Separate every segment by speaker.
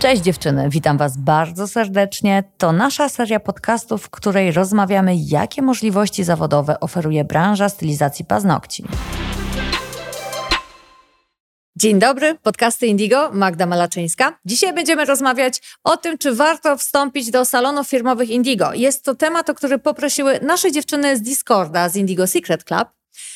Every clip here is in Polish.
Speaker 1: Cześć dziewczyny, witam Was bardzo serdecznie. To nasza seria podcastów, w której rozmawiamy, jakie możliwości zawodowe oferuje branża stylizacji paznokci. Dzień dobry, podcasty Indigo, Magda Malaczyńska. Dzisiaj będziemy rozmawiać o tym, czy warto wstąpić do salonów firmowych Indigo. Jest to temat, o który poprosiły nasze dziewczyny z Discorda, z Indigo Secret Club.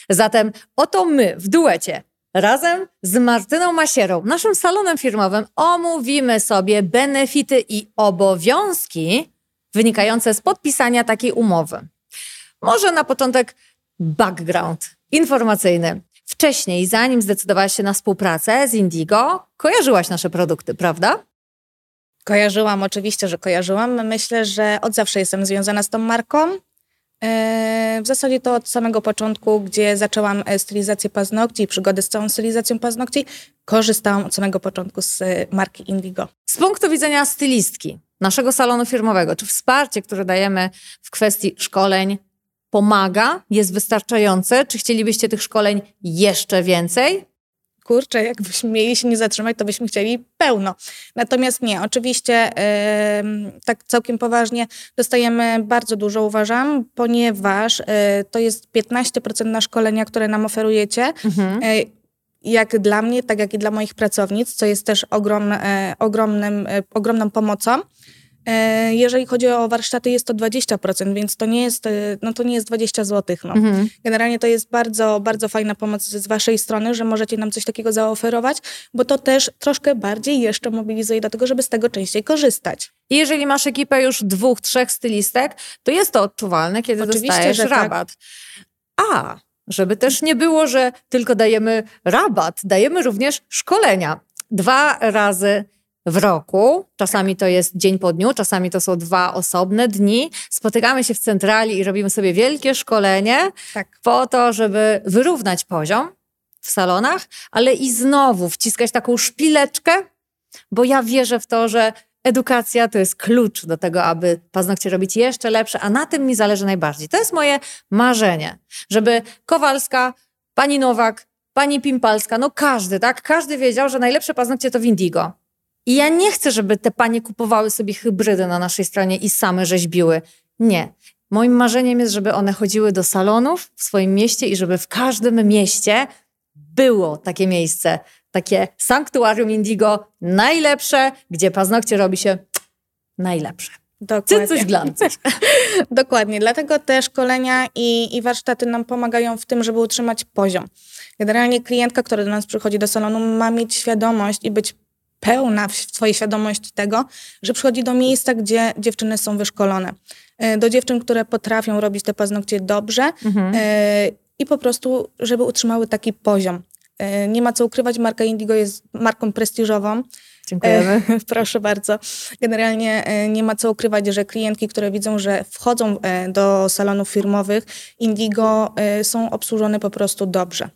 Speaker 1: Zatem oto my w duecie Razem z Martyną Masierą, naszym salonem firmowym, omówimy sobie benefity i obowiązki wynikające z podpisania takiej umowy. Może na początek background informacyjny. Wcześniej, zanim zdecydowałaś się na współpracę z Indigo, kojarzyłaś nasze produkty, prawda?
Speaker 2: Kojarzyłam, oczywiście, że kojarzyłam. Myślę, że od zawsze jestem związana z tą marką. E, w zasadzie to od samego początku, gdzie zaczęłam e, stylizację paznokci i przygodę z całą stylizacją paznokci, korzystałam od samego początku z e, marki Indigo.
Speaker 1: Z punktu widzenia stylistki, naszego salonu firmowego, czy wsparcie, które dajemy w kwestii szkoleń, pomaga, jest wystarczające? Czy chcielibyście tych szkoleń jeszcze więcej?
Speaker 2: Kurczę, jakbyśmy mieli się nie zatrzymać, to byśmy chcieli pełno. Natomiast nie, oczywiście yy, tak całkiem poważnie dostajemy bardzo dużo, uważam, ponieważ yy, to jest 15% na szkolenia, które nam oferujecie. Mhm. Yy, jak dla mnie, tak jak i dla moich pracownic, co jest też ogrom, ogromnym, ogromną pomocą. E, jeżeli chodzi o warsztaty, jest to 20%, więc to nie jest, e, no to nie jest 20 zł. No. Mhm. Generalnie to jest bardzo, bardzo fajna pomoc z waszej strony, że możecie nam coś takiego zaoferować, bo to też troszkę bardziej jeszcze mobilizuje do tego, żeby z tego częściej korzystać.
Speaker 1: I jeżeli masz ekipę już dwóch, trzech stylistek, to jest to odczuwalne, kiedy Oczywiście, dostajesz tak. rabat. Tak. A, żeby też nie było, że tylko dajemy rabat, dajemy również szkolenia. Dwa razy w roku. Czasami to jest dzień po dniu, czasami to są dwa osobne dni. Spotykamy się w centrali i robimy sobie wielkie szkolenie tak. po to, żeby wyrównać poziom w salonach, ale i znowu wciskać taką szpileczkę, bo ja wierzę w to, że edukacja to jest klucz do tego, aby paznokcie robić jeszcze lepsze, a na tym mi zależy najbardziej. To jest moje marzenie, żeby Kowalska, pani Nowak, pani Pimpalska, no każdy, tak? Każdy wiedział, że najlepsze paznokcie to w Indigo. I ja nie chcę, żeby te panie kupowały sobie hybrydy na naszej stronie i same rzeźbiły. Nie. Moim marzeniem jest, żeby one chodziły do salonów w swoim mieście i żeby w każdym mieście było takie miejsce, takie sanktuarium Indigo najlepsze, gdzie paznokcie robi się najlepsze. Dokładnie. Cycuś glancuś.
Speaker 2: Dokładnie. Dlatego te szkolenia i, i warsztaty nam pomagają w tym, żeby utrzymać poziom. Generalnie klientka, która do nas przychodzi do salonu, ma mieć świadomość i być pełna w swojej świadomości tego, że przychodzi do miejsca, gdzie dziewczyny są wyszkolone. E, do dziewczyn, które potrafią robić te paznokcie dobrze mhm. E, i po prostu, żeby utrzymały taki poziom. E, nie ma co ukrywać, marka Indigo jest marką prestiżową.
Speaker 1: Dziękujemy.
Speaker 2: Proszę bardzo. Generalnie nie ma co ukrywać, że klientki, które widzą, że wchodzą do salonów firmowych Indigo są obsłużone po prostu dobrze.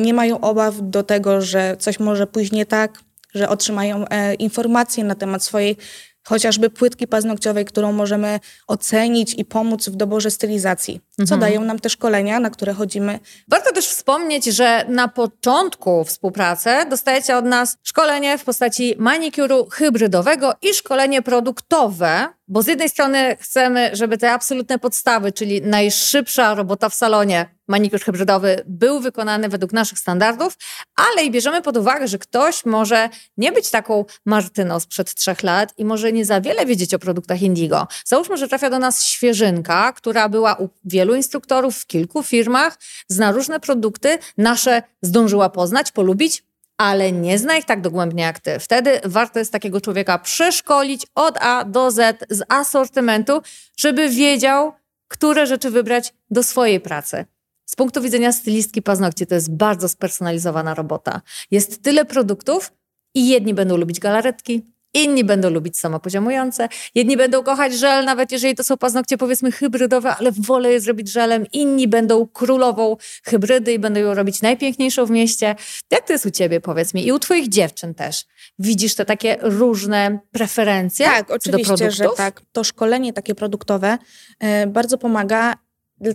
Speaker 2: Nie mają obaw do tego, że coś może pójść nie tak, że otrzymają e, informacje na temat swojej chociażby płytki paznokciowej, którą możemy ocenić i pomóc w doborze stylizacji, co mhm. dają nam te szkolenia, na które chodzimy.
Speaker 1: Warto też wspomnieć, że na początku współpracy dostajecie od nas szkolenie w postaci manikuru hybrydowego i szkolenie produktowe, bo z jednej strony chcemy, żeby te absolutne podstawy, czyli najszybsza robota w salonie, manikur hybrydowy był wykonany według naszych standardów, ale i bierzemy pod uwagę, że ktoś może nie być taką Martyną sprzed trzech lat i może nie za wiele wiedzieć o produktach Indigo. Załóżmy, że trafia do nas świeżynka, która była u wielu instruktorów w kilku firmach, zna różne produkty, nasze zdążyła poznać, polubić, ale nie zna ich tak dogłębnie jak ty. Wtedy warto jest takiego człowieka przeszkolić od A do Z z asortymentu, żeby wiedział, które rzeczy wybrać do swojej pracy. Z punktu widzenia stylistki paznokci to jest bardzo spersonalizowana robota. Jest tyle produktów i jedni będą lubić galaretki, Inni będą lubić samopoziomujące, jedni będą kochać żel, nawet jeżeli to są paznokcie powiedzmy hybrydowe, ale wolę je zrobić żelem. Inni będą królową hybrydy i będą ją robić najpiękniejszą w mieście. Jak to jest u ciebie, powiedz mi, i u twoich dziewczyn też? Widzisz te takie różne preferencje?
Speaker 2: Tak, oczywiście, że tak. To szkolenie takie produktowe yy, bardzo pomaga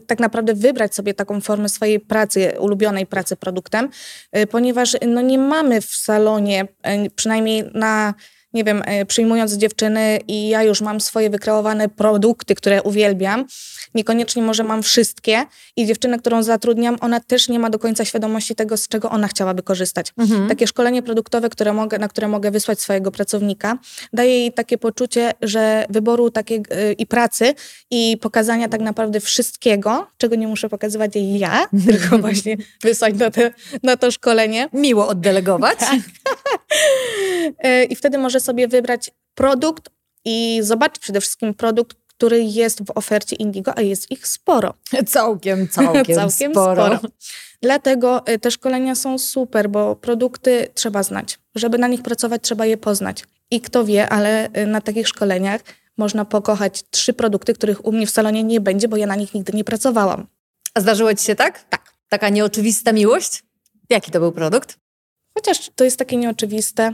Speaker 2: tak naprawdę wybrać sobie taką formę swojej pracy, ulubionej pracy produktem, yy, ponieważ no, nie mamy w salonie, przynajmniej na nie wiem, e, przyjmując dziewczyny i ja już mam swoje wykreowane produkty, które uwielbiam, niekoniecznie może mam wszystkie i dziewczynę, którą zatrudniam, ona też nie ma do końca świadomości tego, z czego ona chciałaby korzystać. Mhm. Takie szkolenie produktowe, które mogę, na które mogę wysłać swojego pracownika, daje jej takie poczucie, że wyboru takiej yy, i pracy i pokazania tak naprawdę wszystkiego, czego nie muszę pokazywać jej ja, tylko właśnie wysłać na, te, na to szkolenie.
Speaker 1: Miło oddelegować. Tak.
Speaker 2: E, I wtedy może sobie wybrać produkt i zobaczyć przede wszystkim produkt, który jest w ofercie Indigo, a jest ich sporo.
Speaker 1: Całkiem, całkiem, całkiem sporo. sporo.
Speaker 2: Dlatego e, te szkolenia są super, bo produkty trzeba znać. Żeby na nich pracować, trzeba je poznać. I kto wie, ale e, na takich szkoleniach można pokochać trzy produkty, których u mnie w salonie nie będzie, bo ja na nich nigdy nie pracowałam.
Speaker 1: A zdarzyło ci się tak?
Speaker 2: Tak.
Speaker 1: Taka nieoczywista miłość? Jaki to był produkt?
Speaker 2: Chociaż to jest takie nieoczywiste.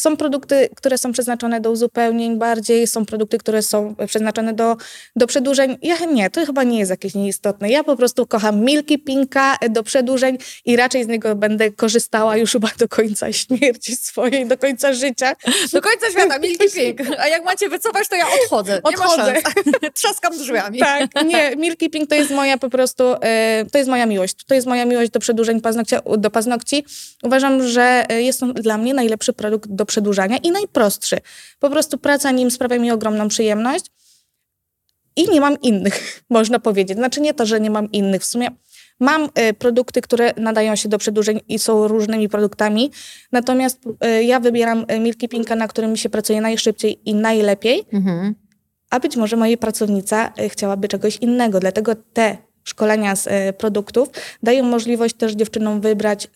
Speaker 2: Są produkty, które są przeznaczone do uzupełnień bardziej, są produkty, które są przeznaczone do, do przedłużeń. Ja nie, to chyba nie jest jakieś nieistotne. Ja po prostu kocham Milky Pinka do przedłużeń i raczej z niego będę korzystała już chyba do końca śmierci swojej, do końca życia.
Speaker 1: Do końca świata Milky Pink. A jak macie wycofać, to ja odchodzę.
Speaker 2: Odchodzę.
Speaker 1: Trzaskam drzwiami.
Speaker 2: Tak, nie, Milky Pink to jest moja po prostu, e, to jest moja miłość. To jest moja miłość do przedłużeń paznokcia, do paznokci. Uważam, że jest to dla mnie najlepszy produkt do przedłużania i najprostszy. Po prostu praca nim sprawia mi ogromną przyjemność i nie mam innych, można powiedzieć. Znaczy nie to, że nie mam innych. W sumie mam y, produkty, które nadają się do przedłużeń i są różnymi produktami, natomiast y, ja wybieram y, Milky Pinka, na którym mi się pracuje najszybciej i najlepiej, mhm. a być może moja pracownica y, chciałaby czegoś innego. Dlatego te szkolenia z y, produktów dają możliwość też dziewczynom wybrać,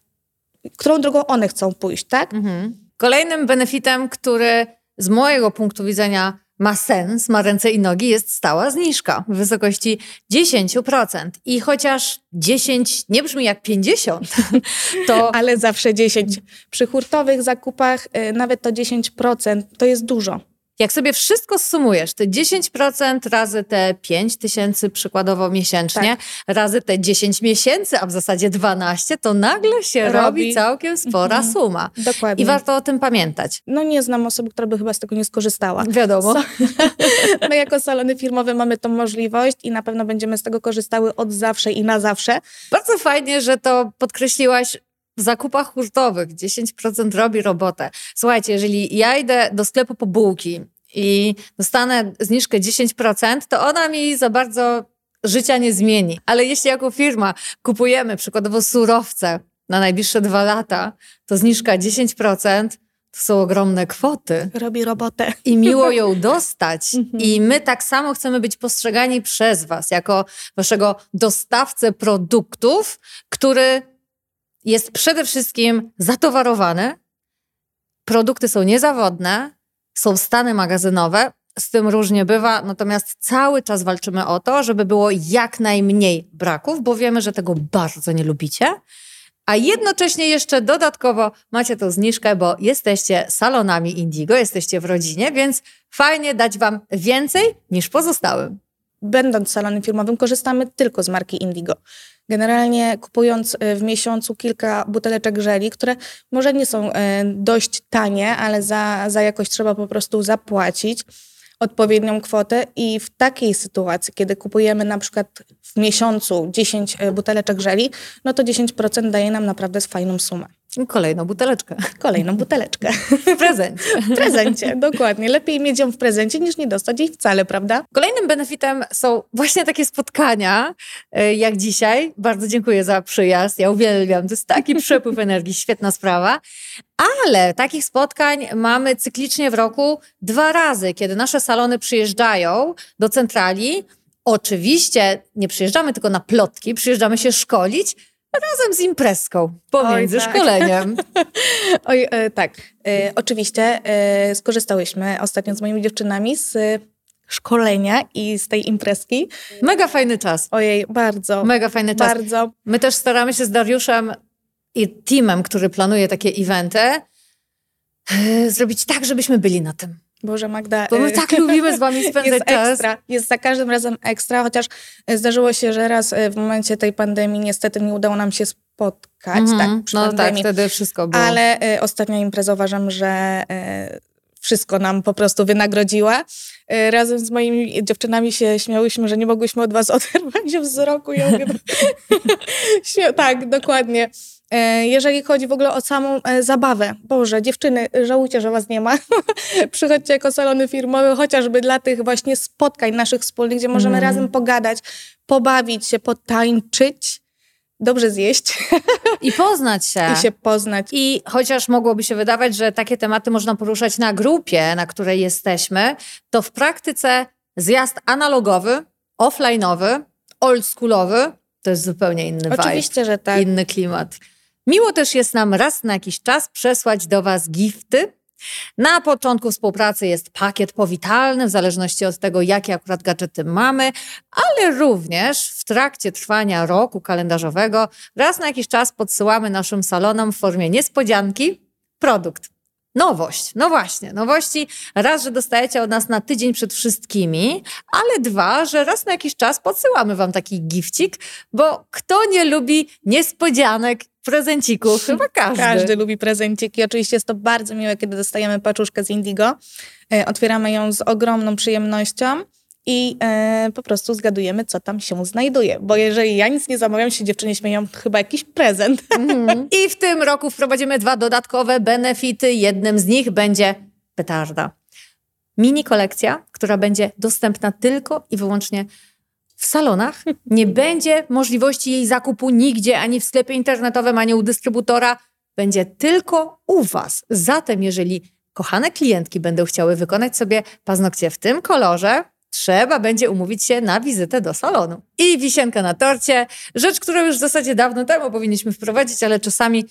Speaker 2: którą drogą one chcą pójść, tak? Mhm.
Speaker 1: Kolejnym benefitem, który z mojego punktu widzenia ma sens, ma ręce i nogi, jest stała zniżka w wysokości 10%. I chociaż 10 nie brzmi jak 50, to...
Speaker 2: Ale zawsze 10. Przy hurtowych zakupach y, nawet to 10% to jest dużo.
Speaker 1: Jak sobie wszystko sumujesz, te 10% razy te 5 tysięcy przykładowo miesięcznie, tak. razy te 10 miesięcy, a w zasadzie 12, to nagle się robi, robi całkiem spora mhm. suma.
Speaker 2: Dokładnie.
Speaker 1: I warto o tym pamiętać.
Speaker 2: No nie znam osoby, która by chyba z tego nie skorzystała.
Speaker 1: Wiadomo.
Speaker 2: My jako salony firmowe mamy tą możliwość i na pewno będziemy z tego korzystały od zawsze i na zawsze.
Speaker 1: Bardzo fajnie, że to podkreśliłaś w zakupach hurtowych 10% robi robotę. Słuchajcie, jeżeli ja idę do sklepu po bułki i dostanę zniżkę 10%, to ona mi za bardzo życia nie zmieni. Ale jeśli jako firma kupujemy przykładowo surowce na najbliższe dwa lata, to zniżka 10% to są ogromne kwoty.
Speaker 2: Robi robotę.
Speaker 1: I miło ją dostać. Mhm. I my tak samo chcemy być postrzegani przez Was, jako Waszego dostawcę produktów, który jest przede wszystkim zatowarowany, produkty są niezawodne, są stany magazynowe, z tym różnie bywa, natomiast cały czas walczymy o to, żeby było jak najmniej braków, bo wiemy, że tego bardzo nie lubicie. A jednocześnie jeszcze dodatkowo macie tą zniżkę, bo jesteście salonami Indigo, jesteście w rodzinie, więc fajnie dać Wam więcej niż pozostałym.
Speaker 2: Będąc salonem firmowym, korzystamy tylko z marki Indigo. Generalnie kupując e, w miesiącu kilka buteleczek żeli, które może nie są e, dość tanie, ale za, za jakość trzeba po prostu zapłacić odpowiednią kwotę i w takiej sytuacji, kiedy kupujemy na przykład w miesiącu 10 e, buteleczek żeli, no to 10% daje nam naprawdę fajną sumę.
Speaker 1: Kolejną buteleczkę.
Speaker 2: Kolejną buteleczkę.
Speaker 1: W prezencie.
Speaker 2: W prezencie, dokładnie. Lepiej mieć ją w prezencie niż nie dostać jej wcale, prawda?
Speaker 1: Kolejnym benefitem są właśnie takie spotkania, e, jak dzisiaj. Bardzo dziękuję za przyjazd. Ja uwielbiam. To jest taki przepływ energii, świetna sprawa. Ale takich spotkań mamy cyklicznie w roku dwa razy, kiedy nasze salony przyjeżdżają do centrali. Oczywiście nie przyjeżdżamy tylko na plotki, przyjeżdżamy się szkolić, razem z imprezką pomiędzy Oj, tak. szkoleniem.
Speaker 2: Oj, e, tak. E, oczywiście e, skorzystałyśmy ostatnio z moimi dziewczynami z szkolenia i z tej imprezki.
Speaker 1: Mega fajny czas.
Speaker 2: Ojej, bardzo.
Speaker 1: Mega fajny czas.
Speaker 2: Bardzo.
Speaker 1: My też staramy się z Dariuszem i teamem, który planuje takie eventy, e, zrobić tak, żebyśmy byli na tym.
Speaker 2: Boże Magda.
Speaker 1: Bo my tak lubimy z wami spędzać
Speaker 2: jest
Speaker 1: czas.
Speaker 2: Ekstra, jest za każdym razem ekstra, chociaż e, zdarzyło się, że raz e, w momencie tej pandemii niestety nie udało nam się spotkać. Mm -hmm. tak,
Speaker 1: przy no tak, pandemii. tak, wtedy wszystko było.
Speaker 2: Ale y, ostatnia impreza uważam, że y, wszystko nam po prostu wynagrodziła. Razem z moimi dziewczynami się śmiałyśmy, że nie mogłyśmy od was oderwać wzroku. Ja mówię, tak, dokładnie. E, jeżeli chodzi w ogóle o samą e, zabawę, Boże, dziewczyny, żałujcie, że was nie ma. Przychodźcie jako salony firmowe, chociażby dla tych właśnie spotkań naszych wspólnych, gdzie możemy mm. razem pogadać, pobawić się, potańczyć dobrze zjeść.
Speaker 1: I poznać się.
Speaker 2: I się poznać.
Speaker 1: I chociaż mogłoby się wydawać, że takie tematy można poruszać na grupie, na której jesteśmy, to w praktyce zjazd analogowy, offline'owy, oldschoolowy to jest zupełnie inny
Speaker 2: vibe. Oczywiście, że tak.
Speaker 1: Inny klimat. Miło też jest nam raz na jakiś czas przesłać do Was gifty. Na początku współpracy jest pakiet powitalny, w zależności od tego, jakie akurat gadżety mamy, ale również w trakcie trwania roku kalendarzowego raz na jakiś czas podsyłamy naszym salonom w formie niespodzianki produkt. Nowość, no właśnie, nowości. Raz, że dostajecie od nas na tydzień przed wszystkimi, ale dwa, że raz na jakiś czas podsyłamy wam taki gifcik, bo kto nie lubi niespodzianek, prezencików? Chyba każdy.
Speaker 2: Każdy lubi prezenciki. Oczywiście jest to bardzo miłe, kiedy dostajemy paczuszkę z Indigo. E, otwieramy ją z ogromną przyjemnością i e, po prostu zgadujemy, co tam się znajduje. Bo jeżeli ja nic nie zamawiam, się dziewczyny śmieją, chyba jakiś prezent. Mm.
Speaker 1: I w tym roku wprowadzimy dwa dodatkowe benefity. Jednym z nich będzie petarda. Mini kolekcja, która będzie dostępna tylko i wyłącznie w salonach. Nie będzie możliwości jej zakupu nigdzie, ani w sklepie internetowym, ani u dystrybutora. Będzie tylko u Was. Zatem, jeżeli kochane klientki będą chciały wykonać sobie paznokcie w tym kolorze, trzeba będzie umówić się na wizytę do salonu. I wisienka na torcie, rzecz, którą już w zasadzie dawno temu powinniśmy wprowadzić, ale czasami,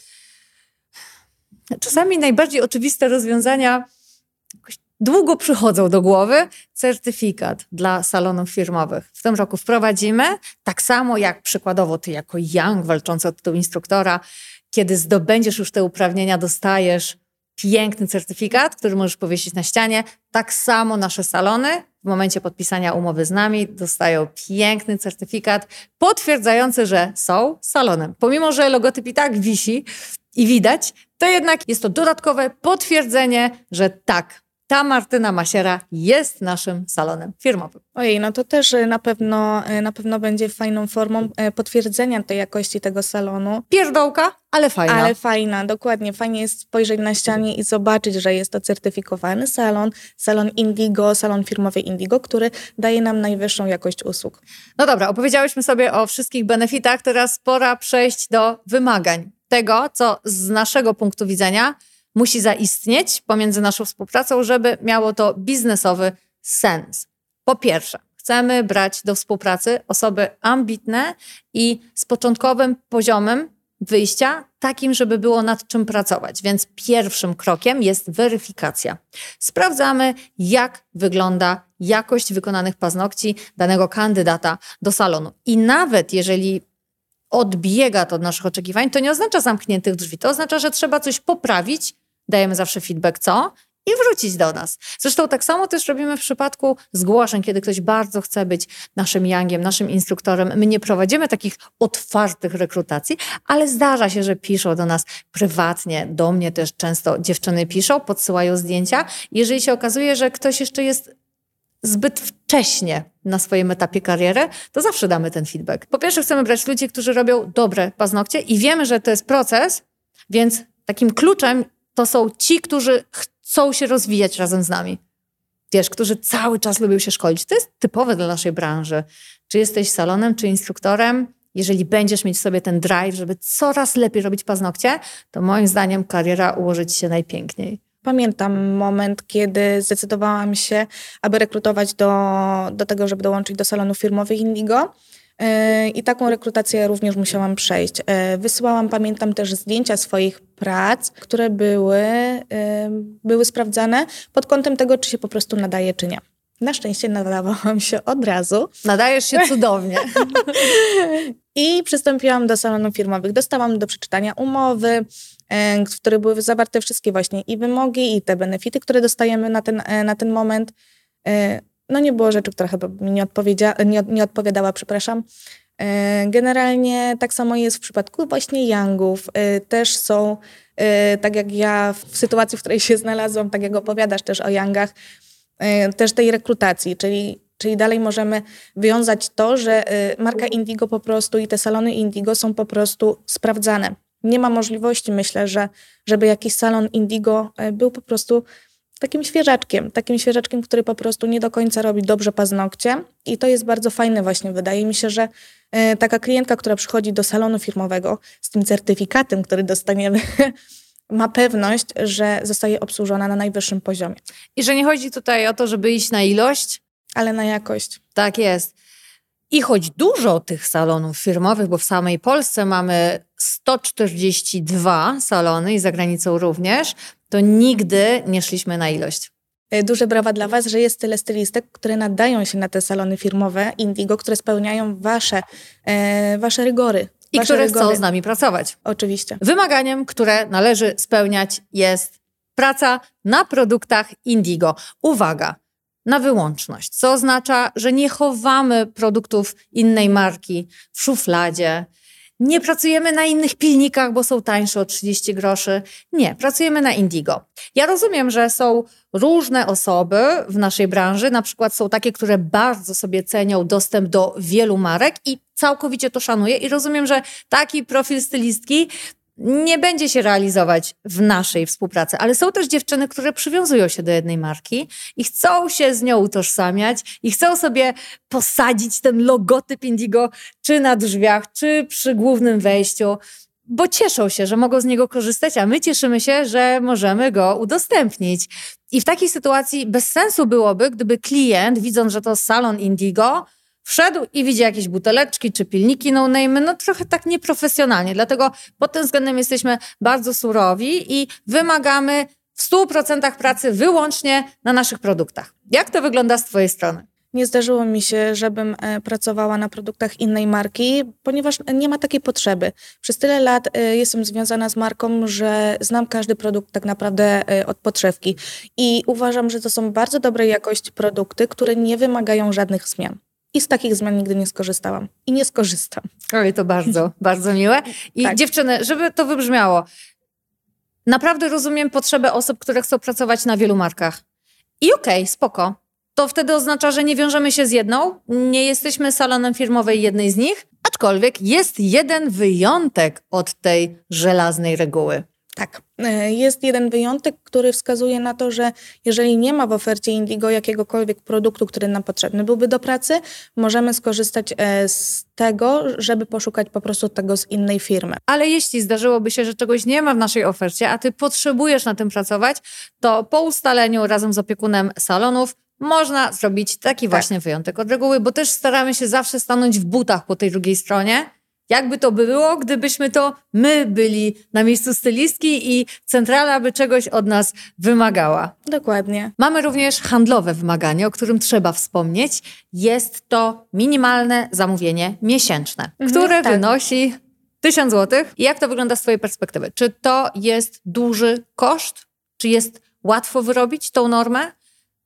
Speaker 1: czasami najbardziej oczywiste rozwiązania długo przychodzą do głowy. Certyfikat dla salonów firmowych. W tym roku wprowadzimy, tak samo jak przykładowo ty jako young walczący o tytuł instruktora, kiedy zdobędziesz już te uprawnienia, dostajesz piękny certyfikat, który możesz powiesić na ścianie. Tak samo nasze salony w momencie podpisania umowy z nami dostają piękny certyfikat potwierdzający, że są salonem. Pomimo, że logotyp i tak wisi i widać, to jednak jest to dodatkowe potwierdzenie, że tak, ta Martyna Masiera jest naszym salonem firmowym.
Speaker 2: Ojej, no to też y, na pewno, y, na pewno będzie fajną formą y, potwierdzenia tej jakości tego salonu.
Speaker 1: Pierdołka, ale fajna.
Speaker 2: Ale fajna, dokładnie. Fajnie jest spojrzeć na ścianie i zobaczyć, że jest to certyfikowany salon, salon Indigo, salon firmowy Indigo, który daje nam najwyższą jakość usług.
Speaker 1: No dobra, opowiedziałyśmy sobie o wszystkich benefitach, teraz pora przejść do wymagań. Tego, co z naszego punktu widzenia musi zaistnieć pomiędzy naszą współpracą, żeby miało to biznesowy sens. Po pierwsze, chcemy brać do współpracy osoby ambitne i z początkowym poziomem wyjścia, takim, żeby było nad czym pracować. Więc pierwszym krokiem jest weryfikacja. Sprawdzamy, jak wygląda jakość wykonanych paznokci danego kandydata do salonu. I nawet jeżeli odbiega to od naszych oczekiwań, to nie oznacza zamkniętych drzwi. To oznacza, że trzeba coś poprawić dajemy zawsze feedback, co? I wrócić do nas. Zresztą tak samo też robimy w przypadku zgłoszeń, kiedy ktoś bardzo chce być naszym yangiem, naszym instruktorem. My nie prowadzimy takich otwartych rekrutacji, ale zdarza się, że piszą do nas prywatnie, do mnie też często dziewczyny piszą, podsyłają zdjęcia. Jeżeli się okazuje, że ktoś jeszcze jest zbyt wcześnie na swoim etapie kariery, to zawsze damy ten feedback. Po pierwsze, chcemy brać ludzi, którzy robią dobre paznokcie i wiemy, że to jest proces, więc takim kluczem to są ci, którzy chcą się rozwijać razem z nami. Wiesz, którzy cały czas lubią się szkolić. To jest typowe dla naszej branży. Czy jesteś salonem, czy instruktorem, jeżeli będziesz mieć sobie ten drive, żeby coraz lepiej robić paznokcie, to moim zdaniem kariera ułoży ci się najpiękniej.
Speaker 2: Pamiętam moment, kiedy zdecydowałam się, aby rekrutować do, do tego, żeby dołączyć do salonu firmowych Indigo. E, I taką rekrutację również musiałam przejść. E, wysyłałam, pamiętam też zdjęcia swoich prac, które były, e, były sprawdzane pod kątem tego, czy się po prostu nadaje, czy nie. Na szczęście nadawałam się od razu.
Speaker 1: Nadajesz się cudownie.
Speaker 2: I przystąpiłam do salonów firmowych. Dostałam do przeczytania umowy, w której były zawarte wszystkie właśnie i wymogi, i te benefity, które dostajemy na ten, na ten moment no nie było rzeczy, która chyba mi nie, nie, nie odpowiadała, przepraszam. E, generalnie tak samo jest w przypadku właśnie Youngów. E, też są tak jak ja w sytuacji, w której się znalazłam, tak jak opowiadasz też o Yangach, też tej rekrutacji, czyli Czyli dalej możemy wiązać to, że marka Indigo po prostu i te salony Indigo są po prostu sprawdzane. Nie ma możliwości, myślę, że żeby jakiś salon Indigo był po prostu takim świeżaczkiem, takim świeżaczkiem, który po prostu nie do końca robi dobrze paznokcie i to jest bardzo fajne właśnie. Wydaje mi się, że e, taka klientka, która przychodzi do salonu firmowego z tym certyfikatem, który dostaniemy, ma pewność, że zostaje obsłużona na najwyższym poziomie.
Speaker 1: I że nie chodzi tutaj o to, żeby iść na ilość,
Speaker 2: ale na jakość.
Speaker 1: Tak jest. I choć dużo tych salonów firmowych, bo w samej Polsce mamy 142 salony i za granicą również, to nigdy nie szliśmy na ilość.
Speaker 2: E, duże brawa dla Was, że jest tyle stylistek, które nadają się na te salony firmowe Indigo, które spełniają Wasze, e, wasze rygory.
Speaker 1: I
Speaker 2: wasze
Speaker 1: które
Speaker 2: rygory.
Speaker 1: chcą z nami pracować.
Speaker 2: Oczywiście.
Speaker 1: Wymaganiem, które należy spełniać jest praca na produktach Indigo. Uwaga, na wyłączność, co oznacza, że nie chowamy produktów innej marki w szufladzie, nie pracujemy na innych pilnikach, bo są tańsze o 30 groszy. Nie, pracujemy na Indigo. Ja rozumiem, że są różne osoby w naszej branży, na przykład są takie, które bardzo sobie cenią dostęp do wielu marek i całkowicie to szanuję i rozumiem, że taki profil stylistki nie będzie się realizować w naszej współpracy, ale są też dziewczyny, które przywiązują się do jednej marki i chcą się z nią utożsamiać i chcą sobie posadzić ten logotyp Indigo czy na drzwiach, czy przy głównym wejściu, bo cieszą się, że mogą z niego korzystać, a my cieszymy się, że możemy go udostępnić. I w takiej sytuacji bez sensu byłoby, gdyby klient, widząc, że to salon Indigo, wszedł i widzi jakieś buteleczki czy pilniki no name, no trochę tak nieprofesjonalnie. Dlatego pod tym względem jesteśmy bardzo surowi i wymagamy w 100% pracy wyłącznie na naszych produktach. Jak to wygląda z Twojej strony?
Speaker 2: Nie zdarzyło mi się, żebym e, pracowała na produktach innej marki, ponieważ nie ma takiej potrzeby. Przez tyle lat e, jestem związana z marką, że znam każdy produkt tak naprawdę e, od podszewki. I uważam, że to są bardzo dobrej jakości produkty, które nie wymagają żadnych zmian. I z takich zmian nigdy nie skorzystałam. I nie skorzystam.
Speaker 1: Oj, to bardzo, bardzo miłe. I tak. dziewczyny, żeby to wybrzmiało, naprawdę rozumiem potrzebę osób, które chcą pracować na wielu markach. I okej, okay, spoko. To wtedy oznacza, że nie wiążemy się z jedną, nie jesteśmy salonem firmowej jednej z nich, aczkolwiek jest jeden wyjątek od tej żelaznej reguły.
Speaker 2: Tak. E, jest jeden wyjątek, który wskazuje na to, że jeżeli nie ma w ofercie Indigo jakiegokolwiek produktu, który nam potrzebny byłby do pracy, możemy skorzystać e, z tego, żeby poszukać po prostu tego z innej firmy.
Speaker 1: Ale jeśli zdarzyłoby się, że czegoś nie ma w naszej ofercie, a ty potrzebujesz na tym pracować, to po ustaleniu razem z opiekunem salonów można zrobić taki tak. właśnie wyjątek od reguły, bo też staramy się zawsze stanąć w butach po tej drugiej stronie jakby to było, gdybyśmy to my byli na miejscu stylistki i centrala by czegoś od nas wymagała.
Speaker 2: Dokładnie.
Speaker 1: Mamy również handlowe wymaganie, o którym trzeba wspomnieć. Jest to minimalne zamówienie miesięczne, mhm, które tak. wynosi 1000 zł. Jak to wygląda z Twojej perspektywy? Czy to jest duży koszt? Czy jest łatwo wyrobić tą normę?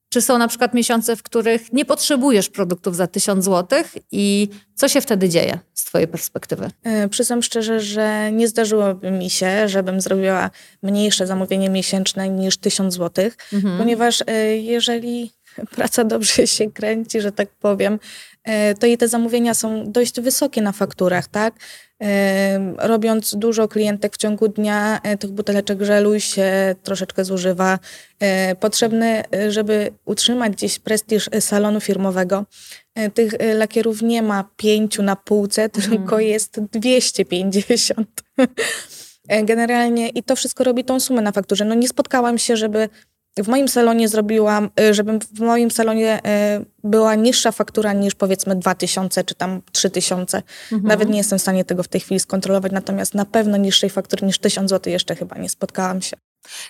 Speaker 1: Czy są na przykład miesiące, w których nie potrzebujesz produktów za 1000 zł i co się wtedy dzieje z Twojej perspektywy?
Speaker 2: Yy, przyznam szczerze, że nie zdarzyłoby mi się, żebym zrobiła mniejsze zamówienie miesięczne niż 1000 zł, mhm. ponieważ yy, jeżeli praca dobrze się kręci, że tak powiem, yy, to i te zamówienia są dość wysokie na fakturach, tak? Robiąc dużo klientek w ciągu dnia, e, tych buteleczek żelu się troszeczkę zużywa. E, potrzebne, e, żeby utrzymać gdzieś prestiż salonu firmowego, tych lakierów nie ma pięciu na półce, mhm. tylko jest 250. Generalnie i to wszystko robi tą sumę na fakturze. No nie spotkałam się, żeby w moim salonie zrobiłam, y, żebym w moim salonie y, była niższa faktura niż powiedzmy 2000 czy tam 3000. Mhm. Nawet nie jestem w stanie tego w tej chwili skontrolować, natomiast na pewno niższej faktury niż 1000 zł jeszcze chyba nie spotkałam się.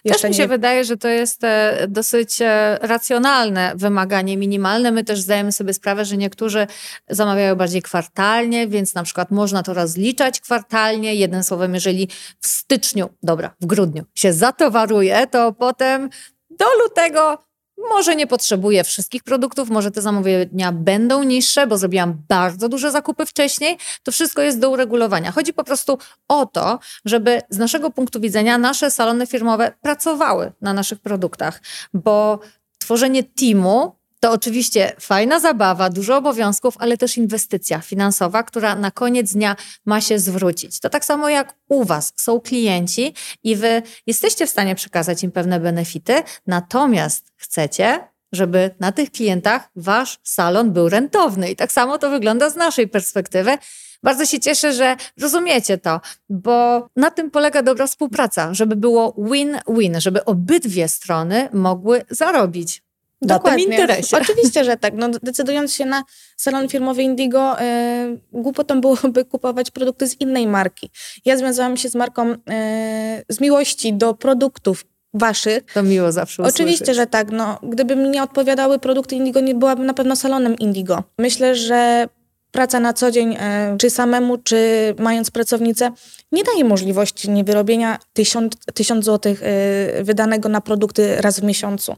Speaker 1: Jeszcze też mi się nie... wydaje, że to jest e, dosyć e, racjonalne wymaganie minimalne. My też zdajemy sobie sprawę, że niektórzy zamawiają bardziej kwartalnie, więc na przykład można to rozliczać kwartalnie. Jednym słowem, jeżeli w styczniu, dobra, w grudniu się zatowaruje, to potem do lutego może nie potrzebuję wszystkich produktów, może te zamówienia będą niższe, bo zrobiłam bardzo duże zakupy wcześniej. To wszystko jest do uregulowania. Chodzi po prostu o to, żeby z naszego punktu widzenia nasze salony firmowe pracowały na naszych produktach, bo tworzenie teamu to oczywiście fajna zabawa, dużo obowiązków, ale też inwestycja finansowa, która na koniec dnia ma się zwrócić. To tak samo jak u Was są klienci i Wy jesteście w stanie przekazać im pewne benefity, natomiast chcecie, żeby na tych klientach Wasz salon był rentowny. I tak samo to wygląda z naszej perspektywy. Bardzo się cieszę, że rozumiecie to, bo na tym polega dobra współpraca, żeby było win-win, żeby obydwie strony mogły zarobić na tym interesie.
Speaker 2: Oczywiście, że tak. No, decydując się na salon firmowy Indigo, e, głupotą byłoby kupować produkty z innej marki. Ja związałam się z marką e, z miłości do produktów waszych.
Speaker 1: To miło zawsze
Speaker 2: usłyszeć. Oczywiście, że tak. No, gdyby mi nie odpowiadały produkty Indigo, nie byłabym na pewno salonem Indigo. Myślę, że praca na co dzień, e, czy samemu, czy mając pracownicę, nie daje możliwości nie wyrobienia tysiąc, tysiąc złotych e, wydanego na produkty raz w miesiącu.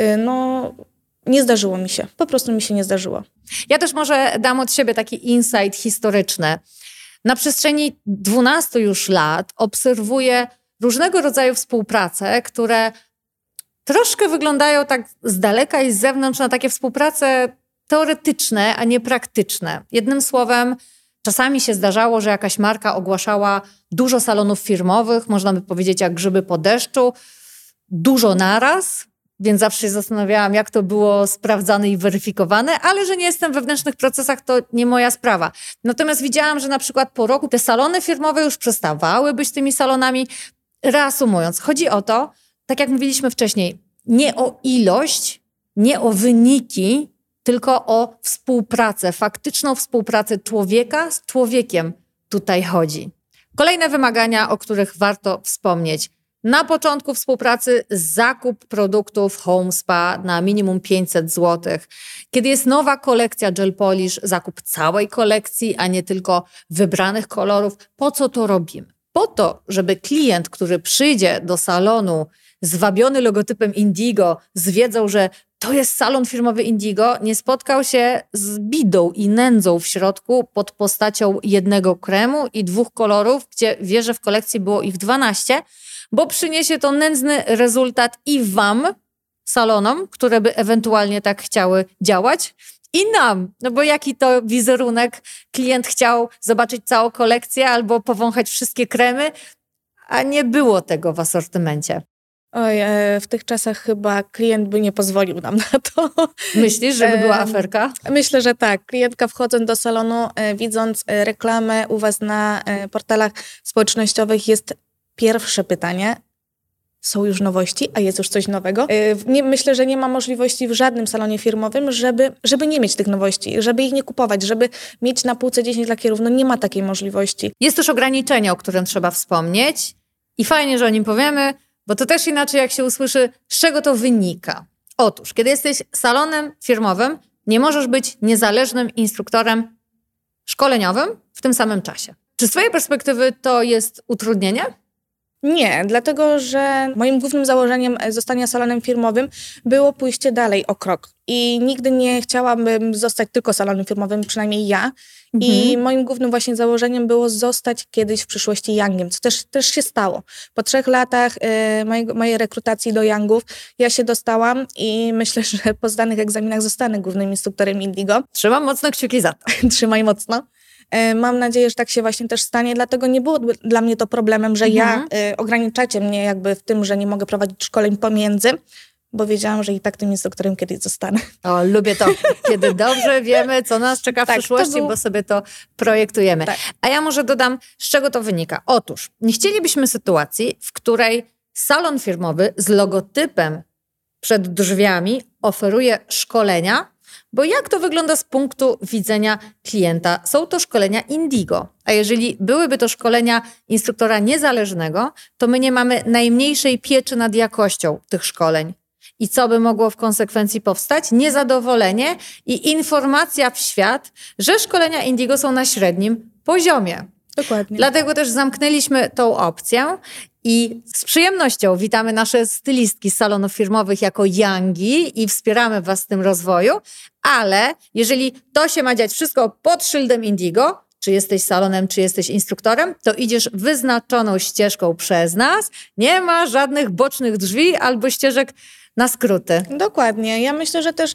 Speaker 2: Y, no nie zdarzyło mi się. Po prostu mi się nie zdarzyło.
Speaker 1: Ja też może dam od siebie taki insight historyczny. Na przestrzeni 12 już lat obserwuję różnego rodzaju współprace, które troszkę wyglądają tak z daleka i z zewnątrz na takie współprace teoretyczne, a nie praktyczne. Jednym słowem, czasami się zdarzało, że jakaś marka ogłaszała dużo salonów firmowych, można by powiedzieć jak grzyby po deszczu, dużo naraz, więc zawsze się zastanawiałam, jak to było sprawdzane i weryfikowane, ale że nie jestem w wewnętrznych procesach, to nie moja sprawa. Natomiast widziałam, że na przykład po roku te salony firmowe już przestawały być tymi salonami. Reasumując, chodzi o to, tak jak mówiliśmy wcześniej, nie o ilość, nie o wyniki, tylko o współpracę, faktyczną współpracę człowieka z człowiekiem tutaj chodzi. Kolejne wymagania, o których warto wspomnieć. Na początku współpracy zakup produktów Home Spa na minimum 500 zł. Kiedy jest nowa kolekcja Gel Polish, zakup całej kolekcji, a nie tylko wybranych kolorów. Po co to robimy? Po to, żeby klient, który przyjdzie do salonu zwabiony logotypem Indigo, z wiedzą, że to jest salon firmowy Indigo, nie spotkał się z bidą i nędzą w środku pod postacią jednego kremu i dwóch kolorów, gdzie wie, że w kolekcji było ich 12, bo przyniesie to nędzny rezultat i Wam, salonom, które by ewentualnie tak chciały działać, i nam, no bo jaki to wizerunek klient chciał zobaczyć całą kolekcję albo powąchać wszystkie kremy, a nie było tego w asortymencie.
Speaker 2: Oj, e, w tych czasach chyba klient by nie pozwolił nam na to.
Speaker 1: Myślisz, żeby była aferka?
Speaker 2: Myślę, że tak. Klientka wchodząc do salonu, e, widząc e, reklamę u Was na portalach społecznościowych jest pierwsze pytanie. Są już nowości, a jest już coś nowego. Y, nie, myślę, że nie ma możliwości w żadnym salonie firmowym, żeby, żeby nie mieć tych nowości, żeby ich nie kupować, żeby mieć na półce 10 lakierów. No nie ma takiej możliwości.
Speaker 1: Jest też ograniczenie, o którym trzeba wspomnieć i fajnie, że o nim powiemy, bo to też inaczej jak się usłyszy, z czego to wynika. Otóż, kiedy jesteś salonem firmowym, nie możesz być niezależnym instruktorem szkoleniowym w tym samym czasie. Czy z Twojej perspektywy to jest utrudnienie?
Speaker 2: Nie, dlatego że moim głównym założeniem e, zostania salonem firmowym było pójście dalej o krok. I nigdy nie chciałabym zostać tylko salonem firmowym, przynajmniej ja. Mhm. I moim głównym właśnie założeniem było zostać kiedyś w przyszłości Youngiem, co też, też się stało. Po trzech latach y, mojej, mojej rekrutacji do Youngów ja się dostałam i myślę, że po zdanych egzaminach zostanę głównym instruktorem Indigo.
Speaker 1: Trzymam mocno kciuki za to.
Speaker 2: Trzymaj mocno. E, mam nadzieję, że tak się właśnie też stanie, dlatego nie było dla mnie to problemem, że mhm. ja y, ograniczacie mnie jakby w tym, że nie mogę prowadzić szkoleń pomiędzy, bo wiedziałam, że i tak tym instruktorem kiedyś zostanę.
Speaker 1: O, lubię to, kiedy dobrze wiemy, co nas czeka w tak, przyszłości, był... bo sobie to projektujemy. Tak. A ja może dodam, z czego to wynika. Otóż, nie chcielibyśmy sytuacji, w której salon firmowy z logotypem przed drzwiami oferuje szkolenia, bo jak to wygląda z punktu widzenia klienta? Są to szkolenia Indigo, a jeżeli byłyby to szkolenia instruktora niezależnego, to my nie mamy najmniejszej pieczy nad jakością tych szkoleń. I co by mogło w konsekwencji powstać? Niezadowolenie i informacja w świat, że szkolenia Indigo są na średnim poziomie.
Speaker 2: Dokładnie.
Speaker 1: Dlatego też zamknęliśmy tą opcję i z przyjemnością witamy nasze stylistki z salonów firmowych jako Yangi i wspieramy Was w tym rozwoju, ale jeżeli to się ma dziać wszystko pod szyldem Indigo, czy jesteś salonem, czy jesteś instruktorem, to idziesz wyznaczoną ścieżką przez nas. Nie ma żadnych bocznych drzwi albo ścieżek na skróty.
Speaker 2: Dokładnie. Ja myślę, że też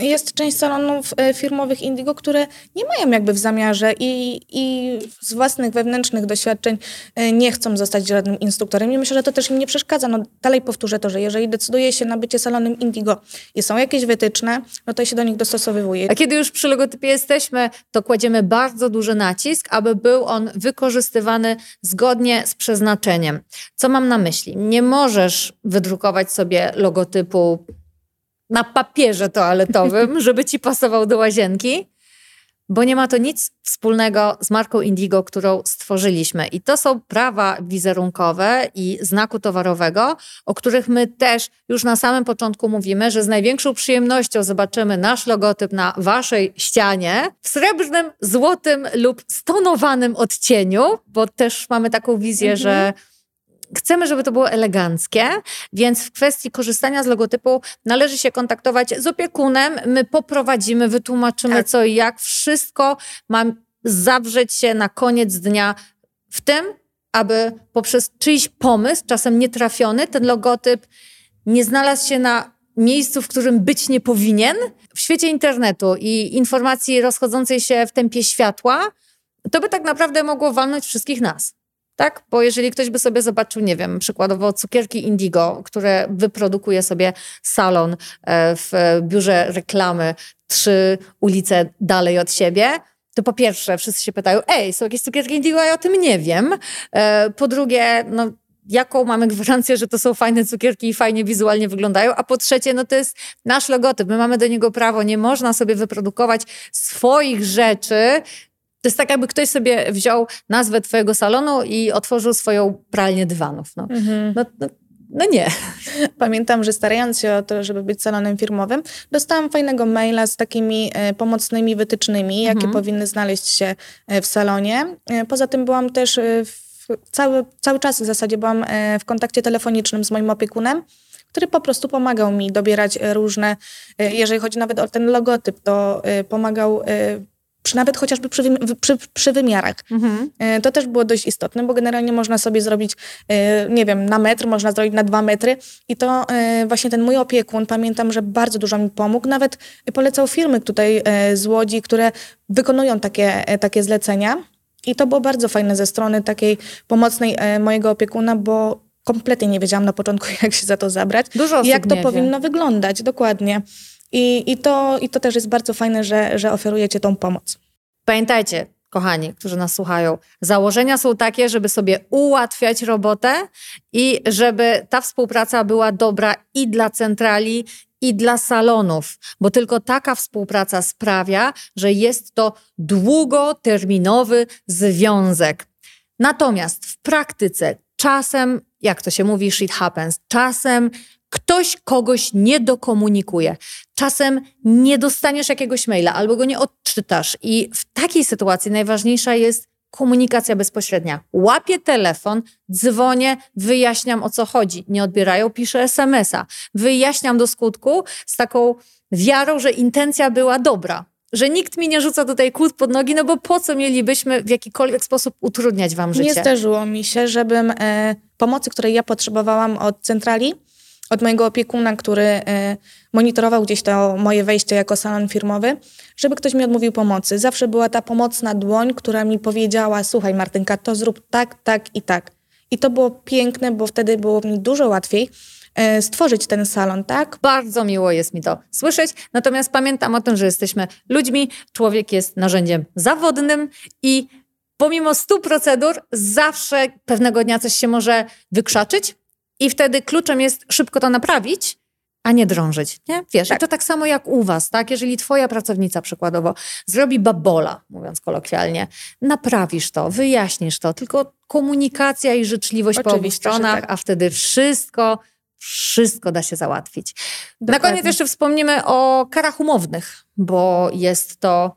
Speaker 2: jest część salonów e, firmowych Indigo, które nie mają jakby w zamiarze i, i z własnych wewnętrznych doświadczeń e, nie chcą zostać żadnym instruktorem. I myślę, że to też im nie przeszkadza. No, dalej powtórzę to, że jeżeli decyduje się na bycie salonem Indigo i są jakieś wytyczne, no to się do nich dostosowywuje.
Speaker 1: A kiedy już przy logotypie jesteśmy, to kładziemy bardzo duży nacisk, aby był on wykorzystywany zgodnie z przeznaczeniem. Co mam na myśli? Nie możesz wydrukować sobie logotypu na papierze toaletowym, żeby ci pasował do łazienki, bo nie ma to nic wspólnego z marką Indigo, którą stworzyliśmy. I to są prawa wizerunkowe i znaku towarowego, o których my też już na samym początku mówimy, że z największą przyjemnością zobaczymy nasz logotyp na waszej ścianie w srebrnym, złotym lub stonowanym odcieniu, bo też mamy taką wizję, mhm. że Chcemy, żeby to było eleganckie, więc w kwestii korzystania z logotypu należy się kontaktować z opiekunem. My poprowadzimy, wytłumaczymy tak. co i jak. Wszystko ma zawrzeć się na koniec dnia w tym, aby poprzez czyjś pomysł, czasem nietrafiony, ten logotyp nie znalazł się na miejscu, w którym być nie powinien. W świecie internetu i informacji rozchodzącej się w tempie światła, to by tak naprawdę mogło walnąć wszystkich nas tak? Bo jeżeli ktoś by sobie zobaczył, nie wiem, przykładowo cukierki Indigo, które wyprodukuje sobie salon e, w biurze reklamy trzy ulice dalej od siebie, to po pierwsze wszyscy się pytają, ej, są jakieś cukierki Indigo, a ja o tym nie wiem. E, po drugie, no jaką mamy gwarancję, że to są fajne cukierki i fajnie wizualnie wyglądają, a po trzecie, no to jest nasz logotyp, my mamy do niego prawo, nie można sobie wyprodukować swoich rzeczy to jest tak, jakby ktoś sobie wziął nazwę twojego salonu i otworzył swoją pralnię dywanów. No, mhm. no, no, no nie.
Speaker 2: Pamiętam, że starając się o to, żeby być salonem firmowym, dostałam fajnego maila z takimi e, pomocnymi wytycznymi, jakie mhm. powinny znaleźć się e, w salonie. E, poza tym byłam też w, cały, cały czas w zasadzie byłam w kontakcie telefonicznym z moim opiekunem, który po prostu pomagał mi dobierać różne, jeżeli chodzi nawet o ten logotyp, to pomagał przy, nawet chociażby przy, przy, przy wymiarach. Mhm. E, to też było dość istotne, bo generalnie można sobie zrobić, e, nie wiem, na metr, można zrobić na dwa metry i to e, właśnie ten mój opiekun, pamiętam, że bardzo dużo mi pomógł, nawet polecał firmy tutaj z Łodzi, które wykonują takie, takie zlecenia i to było bardzo fajne ze strony takiej pomocnej mojego opiekuna, bo kompletnie nie wiedziałam na początku, jak się za to zabrać.
Speaker 1: Dużo osób
Speaker 2: jak to
Speaker 1: wie.
Speaker 2: powinno wyglądać, dokładnie. I, i, to, I to też jest bardzo fajne, że, że oferujecie tą pomoc.
Speaker 1: Pamiętajcie, kochani, którzy nas słuchają, założenia są takie, żeby sobie ułatwiać robotę i żeby ta współpraca była dobra i dla centrali, i dla salonów, bo tylko taka współpraca sprawia, że jest to długoterminowy związek. Natomiast w praktyce czasem, jak to się mówi, shit happens, czasem ktoś kogoś nie dokomunikuje. Czasem nie dostaniesz jakiegoś maila albo go nie odczytasz. I w takiej sytuacji najważniejsza jest komunikacja bezpośrednia. Łapię telefon, dzwonię, wyjaśniam o co chodzi. Nie odbierają, piszę SMS-a. Wyjaśniam do skutku z taką wiarą, że intencja była dobra. Że nikt mi nie rzuca tutaj kłód pod nogi, no bo po co mielibyśmy w jakikolwiek sposób utrudniać wam życie?
Speaker 2: Nie zdarzyło mi się, żebym e, pomocy, której ja potrzebowałam od centrali, od mojego opiekuna, który e, monitorował gdzieś to moje wejście jako salon firmowy, żeby ktoś mi odmówił pomocy. Zawsze była ta pomocna dłoń, która mi powiedziała: Słuchaj, Martynka, to zrób tak, tak i tak. I to było piękne, bo wtedy było mi dużo łatwiej e, stworzyć ten salon, tak?
Speaker 1: Bardzo miło jest mi to słyszeć, natomiast pamiętam o tym, że jesteśmy ludźmi, człowiek jest narzędziem zawodnym i pomimo stu procedur zawsze pewnego dnia coś się może wykrzaczyć, i wtedy kluczem jest szybko to naprawić, a nie drążyć, nie? Wiesz, tak. to tak samo jak u was, tak? Jeżeli twoja pracownica przykładowo zrobi babola, mówiąc kolokwialnie, naprawisz to, wyjaśnisz to, tylko komunikacja i życzliwość Oczywiście, po obu stronach, tak. a wtedy wszystko, wszystko da się załatwić. Dokładnie. Na koniec jeszcze wspomnimy o karach umownych, bo jest to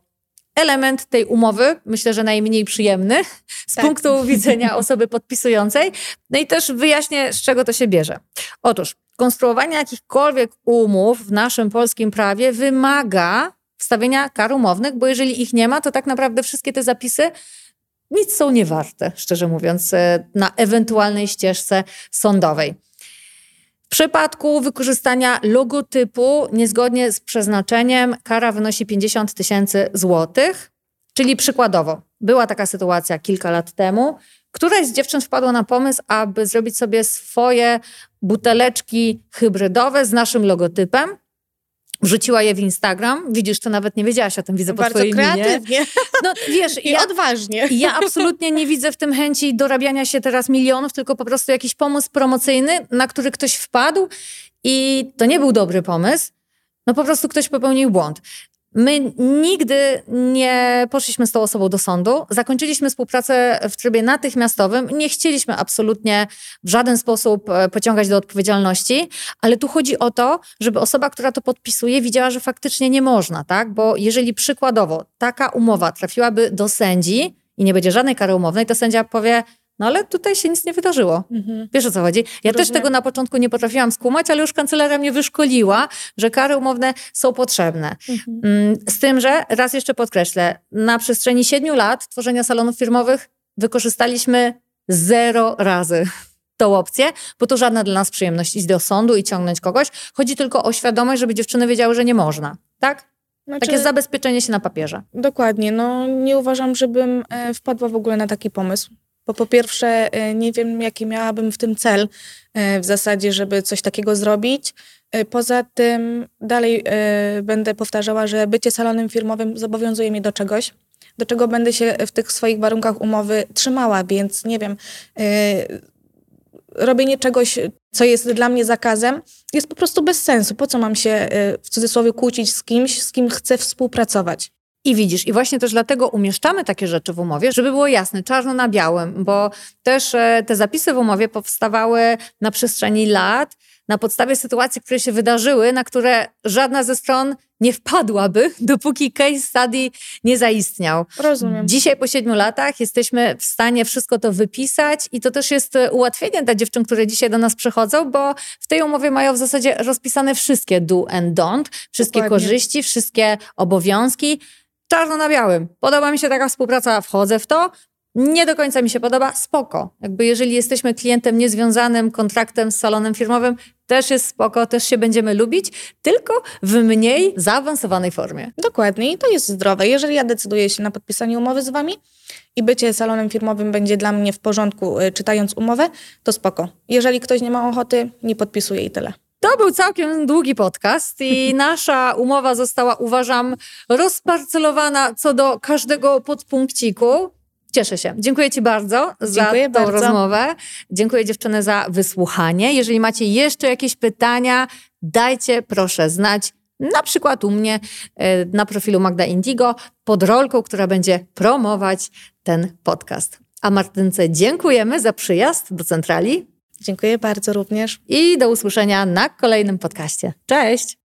Speaker 1: element tej umowy, myślę, że najmniej przyjemny z tak. punktu widzenia osoby podpisującej. No i też wyjaśnię, z czego to się bierze. Otóż, konstruowanie jakichkolwiek umów w naszym polskim prawie wymaga wstawienia kar umownych, bo jeżeli ich nie ma, to tak naprawdę wszystkie te zapisy nic są niewarte, szczerze mówiąc, e, na ewentualnej ścieżce sądowej. Przypadku wykorzystania logotypu niezgodnie z przeznaczeniem kara wynosi 50 tysięcy złotych, czyli przykładowo była taka sytuacja kilka lat temu. Któraś z dziewczyn wpadła na pomysł, aby zrobić sobie swoje buteleczki hybrydowe z naszym logotypem Wrzuciła je w Instagram. Widzisz, to nawet nie wiedziałaś o tym, widzę po
Speaker 2: Bardzo
Speaker 1: twojej
Speaker 2: kreatywnie.
Speaker 1: Minie. No wiesz,
Speaker 2: I ja, odważnie.
Speaker 1: Ja absolutnie nie widzę w tym chęci dorabiania się teraz milionów, tylko po prostu jakiś pomysł promocyjny, na który ktoś wpadł i to nie był dobry pomysł. No po prostu ktoś popełnił błąd. My nigdy nie poszliśmy z tą osobą do sądu. Zakończyliśmy współpracę w trybie natychmiastowym. Nie chcieliśmy absolutnie w żaden sposób e, pociągać do odpowiedzialności, ale tu chodzi o to, żeby osoba, która to podpisuje, widziała, że faktycznie nie można, tak? Bo jeżeli przykładowo taka umowa trafiłaby do sędzi i nie będzie żadnej kary umownej, to sędzia powie, no ale tutaj się nic nie wydarzyło. Mhm. Wiesz o co chodzi? Ja Rozumiem. też tego na początku nie potrafiłam skumać, ale już kancelaria mnie wyszkoliła, że kary umowne są potrzebne. Mhm. Mm, z tym, że raz jeszcze podkreślę, na przestrzeni siedmiu lat tworzenia salonów firmowych wykorzystaliśmy zero razy tą opcję, bo to żadna dla nas przyjemność iść do sądu i ciągnąć kogoś. Chodzi tylko o świadomość, żeby dziewczyny wiedziały, że nie można. Tak? Znaczy, Takie zabezpieczenie się na papierze.
Speaker 2: Dokładnie. No, nie uważam, żebym e, wpadła w ogóle na taki pomysł. Bo po pierwsze, e, nie wiem, jaki miałabym w tym cel e, w zasadzie, żeby coś takiego zrobić. E, poza tym dalej będę powtarzała, że bycie salonem firmowym zobowiązuje mnie do czegoś, do czego będę się w tych swoich warunkach umowy trzymała, więc nie wiem, robienie czegoś, co jest dla mnie zakazem, jest po prostu bez sensu. Po co mam się w cudzysłowie kłócić z kimś, z kim chcę współpracować?
Speaker 1: I widzisz, i właśnie też dlatego umieszczamy takie rzeczy w umowie, żeby było jasne, czarno na białym, bo też e, te zapisy w umowie powstawały na przestrzeni lat, na podstawie sytuacji, które się wydarzyły, na które żadna ze stron nie wpadłaby, dopóki case study nie zaistniał.
Speaker 2: Rozumiem.
Speaker 1: Dzisiaj po siedmiu latach jesteśmy w stanie wszystko to wypisać i to też jest e, ułatwienie dla dziewczyn, które dzisiaj do nas przychodzą, bo w tej umowie mają w zasadzie rozpisane wszystkie do and don't, wszystkie Dokładnie. korzyści, wszystkie obowiązki czarno na białym. Podoba mi się taka współpraca, wchodzę w to. Nie do końca mi się podoba, spoko. Jakby jeżeli jesteśmy klientem niezwiązanym kontraktem z salonem firmowym, też jest spoko, też się będziemy lubić, tylko w mniej zaawansowanej formie.
Speaker 2: Dokładnie i to jest zdrowe. Jeżeli ja decyduję się na podpisanie umowy z wami i bycie salonem firmowym będzie dla mnie w porządku, y, czytając umowę, to spoko. Jeżeli ktoś nie ma ochoty, nie podpisuje i tyle.
Speaker 1: To był całkiem długi podcast i nasza umowa została, uważam, rozparcelowana co do każdego podpunkciku. Cieszę się. Dziękuję Ci bardzo Dziękuję za tą rozmowę. Dziękuję dziewczyny za wysłuchanie. Jeżeli macie jeszcze jakieś pytania, dajcie proszę znać. Na przykład u mnie e, na profilu Magda Indigo pod rolką, która będzie promować ten podcast. A Martynce dziękujemy za przyjazd do centrali.
Speaker 2: Dziękuję bardzo również.
Speaker 1: I do usłyszenia na kolejnym podcaście. Cześć!